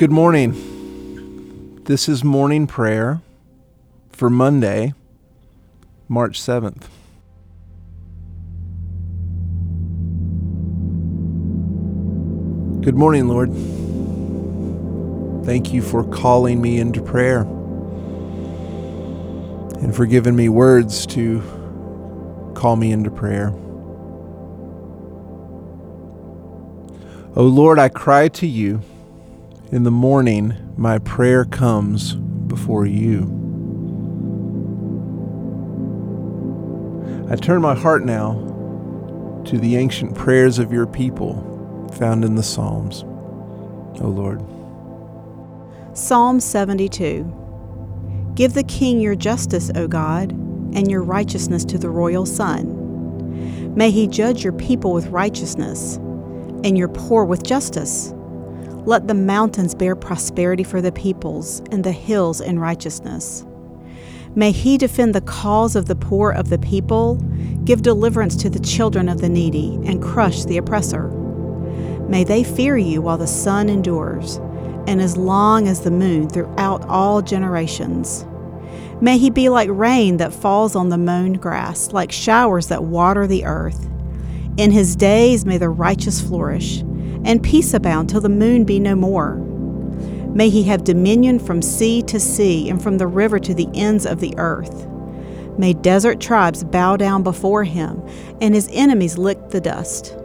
Good morning. This is morning prayer for Monday, March 7th. Good morning, Lord. Thank you for calling me into prayer and for giving me words to call me into prayer. O Lord, I cry to you. In the morning, my prayer comes before you. I turn my heart now to the ancient prayers of your people found in the Psalms. O Lord. Psalm 72 Give the king your justice, O God, and your righteousness to the royal son. May he judge your people with righteousness, and your poor with justice. Let the mountains bear prosperity for the peoples, and the hills in righteousness. May he defend the cause of the poor of the people, give deliverance to the children of the needy, and crush the oppressor. May they fear you while the sun endures, and as long as the moon throughout all generations. May he be like rain that falls on the mown grass, like showers that water the earth. In his days may the righteous flourish and peace abound till the moon be no more. May he have dominion from sea to sea and from the river to the ends of the earth. May desert tribes bow down before him, and his enemies lick the dust.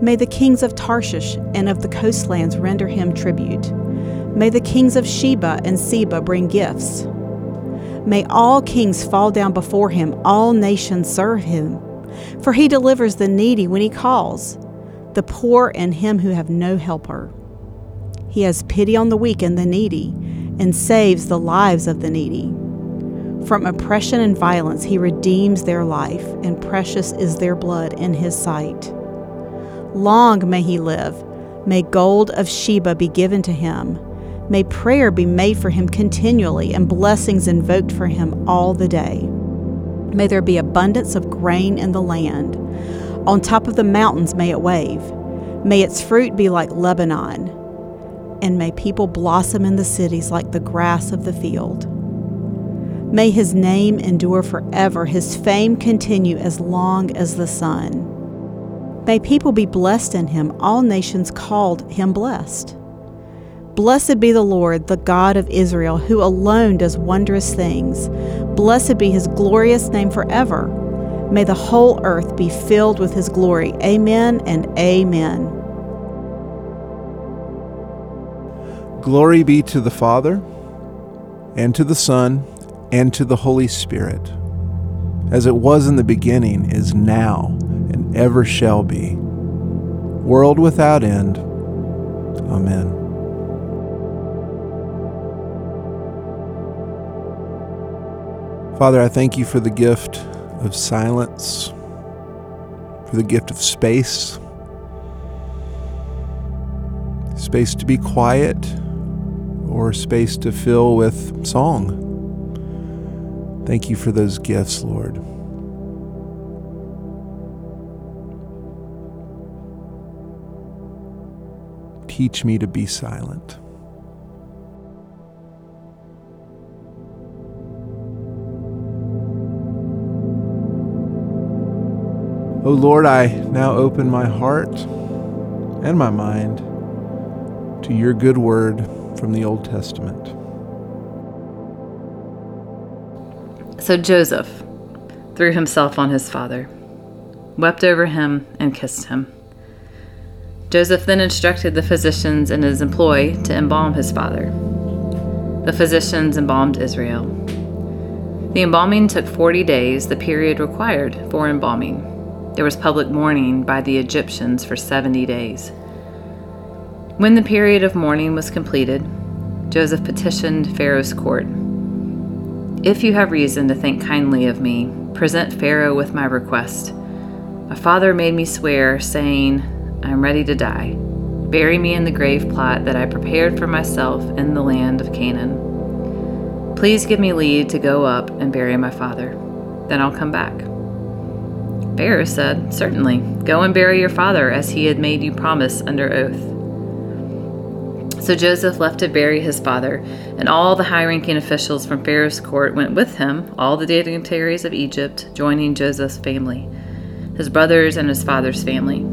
May the kings of Tarshish and of the coastlands render him tribute. May the kings of Sheba and Seba bring gifts. May all kings fall down before him, all nations serve him. For he delivers the needy when he calls the poor and him who have no helper. He has pity on the weak and the needy, and saves the lives of the needy. From oppression and violence, he redeems their life, and precious is their blood in his sight. Long may he live. May gold of Sheba be given to him. May prayer be made for him continually, and blessings invoked for him all the day. May there be abundance of grain in the land. On top of the mountains may it wave. May its fruit be like Lebanon. And may people blossom in the cities like the grass of the field. May his name endure forever, his fame continue as long as the sun. May people be blessed in him, all nations called him blessed. Blessed be the Lord, the God of Israel, who alone does wondrous things. Blessed be his glorious name forever. May the whole earth be filled with his glory. Amen and amen. Glory be to the Father, and to the Son, and to the Holy Spirit, as it was in the beginning, is now, and ever shall be, world without end. Amen. Father, I thank you for the gift of silence, for the gift of space, space to be quiet, or space to fill with song. Thank you for those gifts, Lord. Teach me to be silent. O Lord, I now open my heart and my mind to your good word from the Old Testament. So Joseph threw himself on his father, wept over him, and kissed him. Joseph then instructed the physicians in his employ to embalm his father. The physicians embalmed Israel. The embalming took 40 days, the period required for embalming. There was public mourning by the Egyptians for 70 days. When the period of mourning was completed, Joseph petitioned Pharaoh's court If you have reason to think kindly of me, present Pharaoh with my request. My father made me swear, saying, I am ready to die. Bury me in the grave plot that I prepared for myself in the land of Canaan. Please give me leave to go up and bury my father. Then I'll come back. Pharaoh said, Certainly, go and bury your father as he had made you promise under oath. So Joseph left to bury his father, and all the high ranking officials from Pharaoh's court went with him, all the dignitaries of Egypt, joining Joseph's family, his brothers, and his father's family.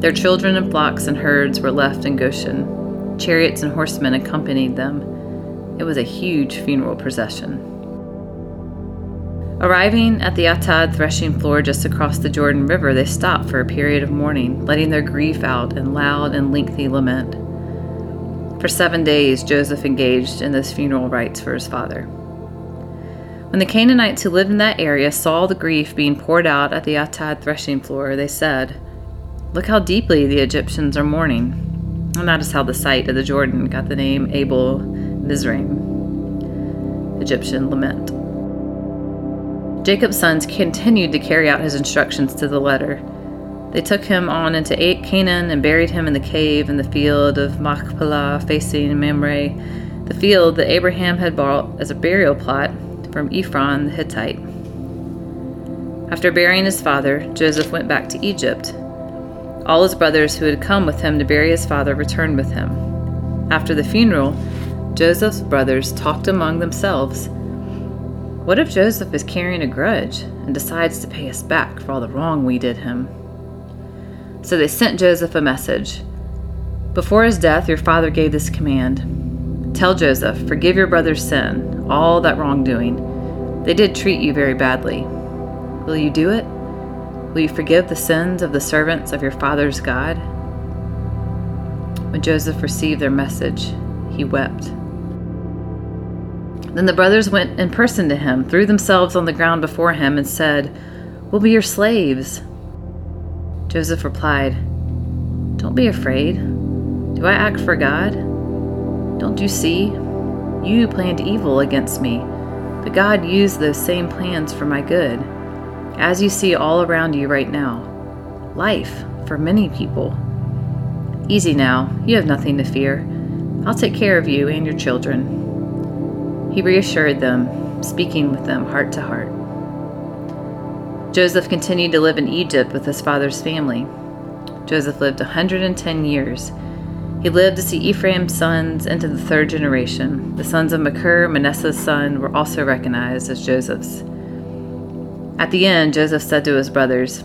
Their children and flocks and herds were left in Goshen. Chariots and horsemen accompanied them. It was a huge funeral procession. Arriving at the Atad threshing floor just across the Jordan River, they stopped for a period of mourning, letting their grief out in loud and lengthy lament. For seven days, Joseph engaged in those funeral rites for his father. When the Canaanites who lived in that area saw the grief being poured out at the Atad threshing floor, they said, Look how deeply the Egyptians are mourning. And that is how the site of the Jordan got the name Abel Mizraim, Egyptian lament. Jacob's sons continued to carry out his instructions to the letter. They took him on into Canaan and buried him in the cave in the field of Machpelah facing Mamre, the field that Abraham had bought as a burial plot from Ephron the Hittite. After burying his father, Joseph went back to Egypt. All his brothers who had come with him to bury his father returned with him. After the funeral, Joseph's brothers talked among themselves what if Joseph is carrying a grudge and decides to pay us back for all the wrong we did him? So they sent Joseph a message. Before his death, your father gave this command Tell Joseph, forgive your brother's sin, all that wrongdoing. They did treat you very badly. Will you do it? Will you forgive the sins of the servants of your father's God? When Joseph received their message, he wept. Then the brothers went in person to him, threw themselves on the ground before him, and said, We'll be your slaves. Joseph replied, Don't be afraid. Do I act for God? Don't you see? You planned evil against me, but God used those same plans for my good, as you see all around you right now. Life for many people. Easy now, you have nothing to fear. I'll take care of you and your children. He reassured them, speaking with them heart to heart. Joseph continued to live in Egypt with his father's family. Joseph lived 110 years. He lived to see Ephraim's sons into the third generation. The sons of Machir, Manasseh's son, were also recognized as Joseph's. At the end, Joseph said to his brothers,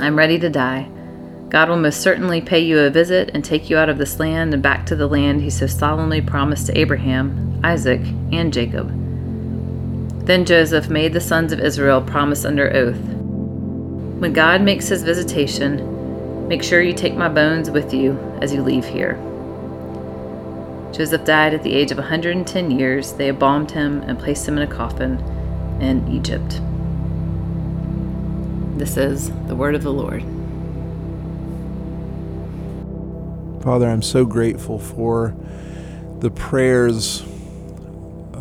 I'm ready to die. God will most certainly pay you a visit and take you out of this land and back to the land he so solemnly promised to Abraham, Isaac, and Jacob. Then Joseph made the sons of Israel promise under oath When God makes his visitation, make sure you take my bones with you as you leave here. Joseph died at the age of 110 years. They embalmed him and placed him in a coffin in Egypt. This is the word of the Lord. Father, I'm so grateful for the prayers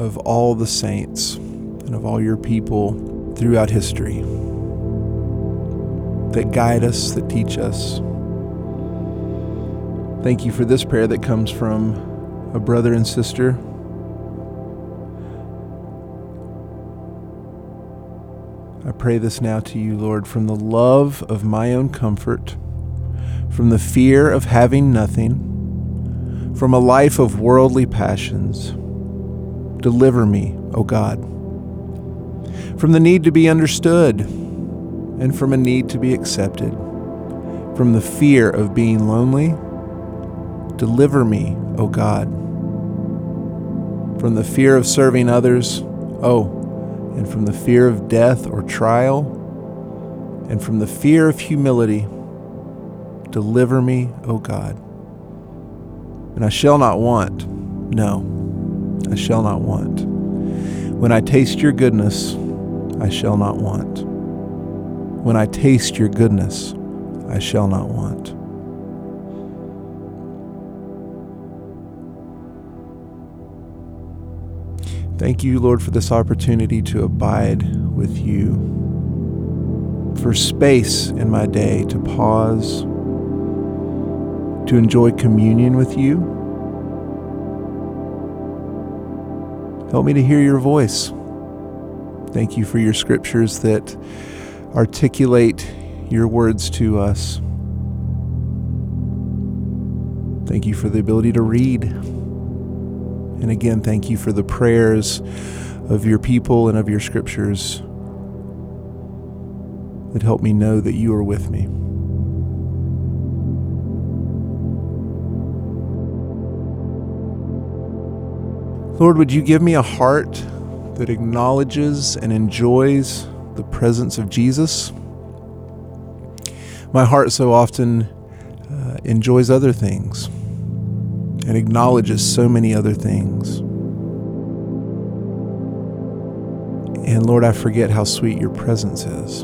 of all the saints and of all your people throughout history that guide us, that teach us. Thank you for this prayer that comes from a brother and sister. I pray this now to you, Lord, from the love of my own comfort, from the fear of having nothing, from a life of worldly passions Deliver me, O God, from the need to be understood and from a need to be accepted, from the fear of being lonely. Deliver me, O God, from the fear of serving others, oh, and from the fear of death or trial, and from the fear of humility. Deliver me, O God. And I shall not want, no I shall not want. When I taste your goodness, I shall not want. When I taste your goodness, I shall not want. Thank you, Lord, for this opportunity to abide with you, for space in my day to pause, to enjoy communion with you Help me to hear your voice. Thank you for your scriptures that articulate your words to us. Thank you for the ability to read. And again, thank you for the prayers of your people and of your scriptures that help me know that you are with me. Lord, would you give me a heart that acknowledges and enjoys the presence of Jesus? My heart so often uh, enjoys other things and acknowledges so many other things. And Lord, I forget how sweet your presence is.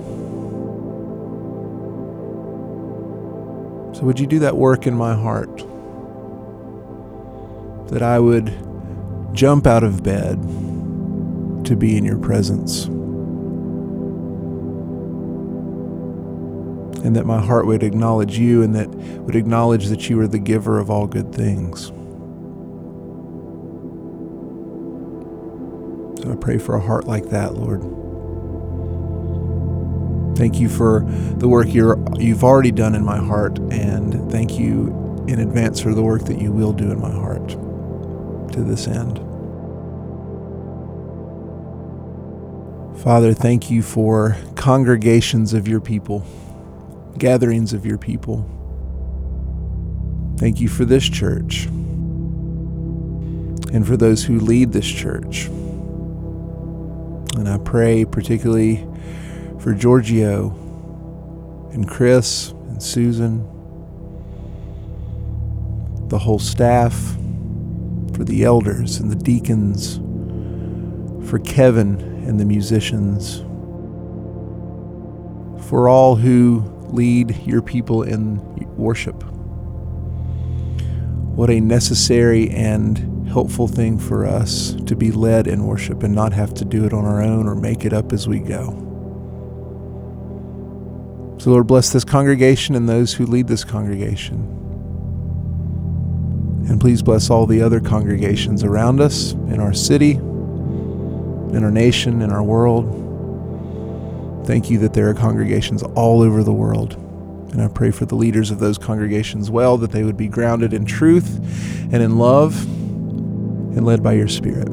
So, would you do that work in my heart? That I would jump out of bed to be in your presence. And that my heart would acknowledge you and that would acknowledge that you are the giver of all good things. So I pray for a heart like that, Lord. Thank you for the work you're, you've already done in my heart, and thank you in advance for the work that you will do in my heart to this end. Father, thank you for congregations of your people, gatherings of your people. Thank you for this church and for those who lead this church. And I pray particularly for Giorgio and Chris and Susan, the whole staff, for the elders and the deacons, for Kevin and the musicians, for all who lead your people in worship. What a necessary and helpful thing for us to be led in worship and not have to do it on our own or make it up as we go. So, Lord, bless this congregation and those who lead this congregation. And please bless all the other congregations around us in our city in our nation, in our world. Thank you that there are congregations all over the world. And I pray for the leaders of those congregations well, that they would be grounded in truth and in love and led by your Spirit.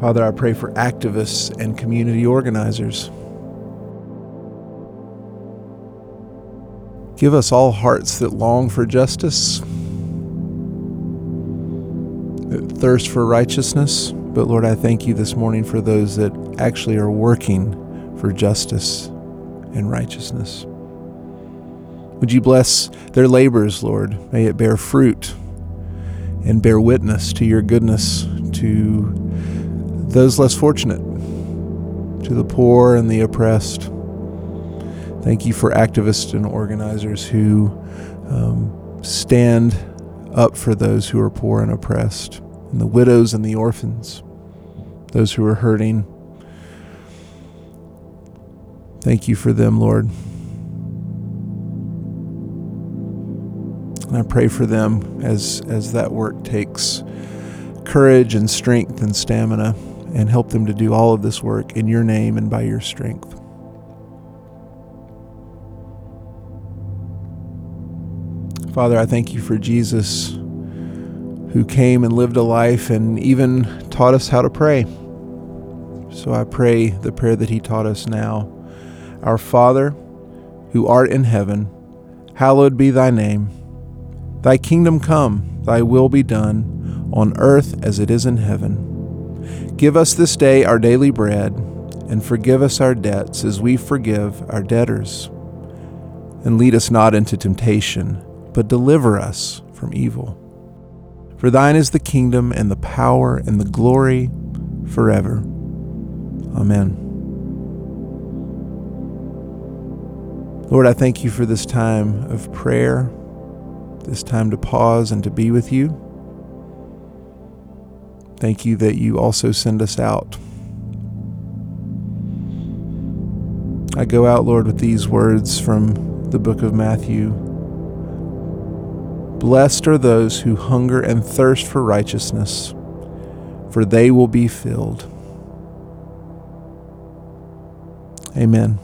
Father, I pray for activists and community organizers. Give us all hearts that long for justice that thirst for righteousness. But Lord, I thank you this morning for those that actually are working for justice and righteousness. Would you bless their labors, Lord? May it bear fruit and bear witness to your goodness to those less fortunate, to the poor and the oppressed. Thank you for activists and organizers who um, stand up for those who are poor and oppressed and the widows and the orphans, those who are hurting. Thank you for them, Lord. And I pray for them as, as that work takes courage and strength and stamina, and help them to do all of this work in your name and by your strength. Father, I thank you for Jesus who came and lived a life and even taught us how to pray. So I pray the prayer that he taught us now Our Father, who art in heaven, hallowed be thy name. Thy kingdom come, thy will be done, on earth as it is in heaven. Give us this day our daily bread, and forgive us our debts as we forgive our debtors. And lead us not into temptation, but deliver us from evil. For thine is the kingdom and the power and the glory forever. Amen. Lord, I thank you for this time of prayer, this time to pause and to be with you. Thank you that you also send us out. I go out, Lord, with these words from the book of Matthew. Blessed are those who hunger and thirst for righteousness, for they will be filled. Amen.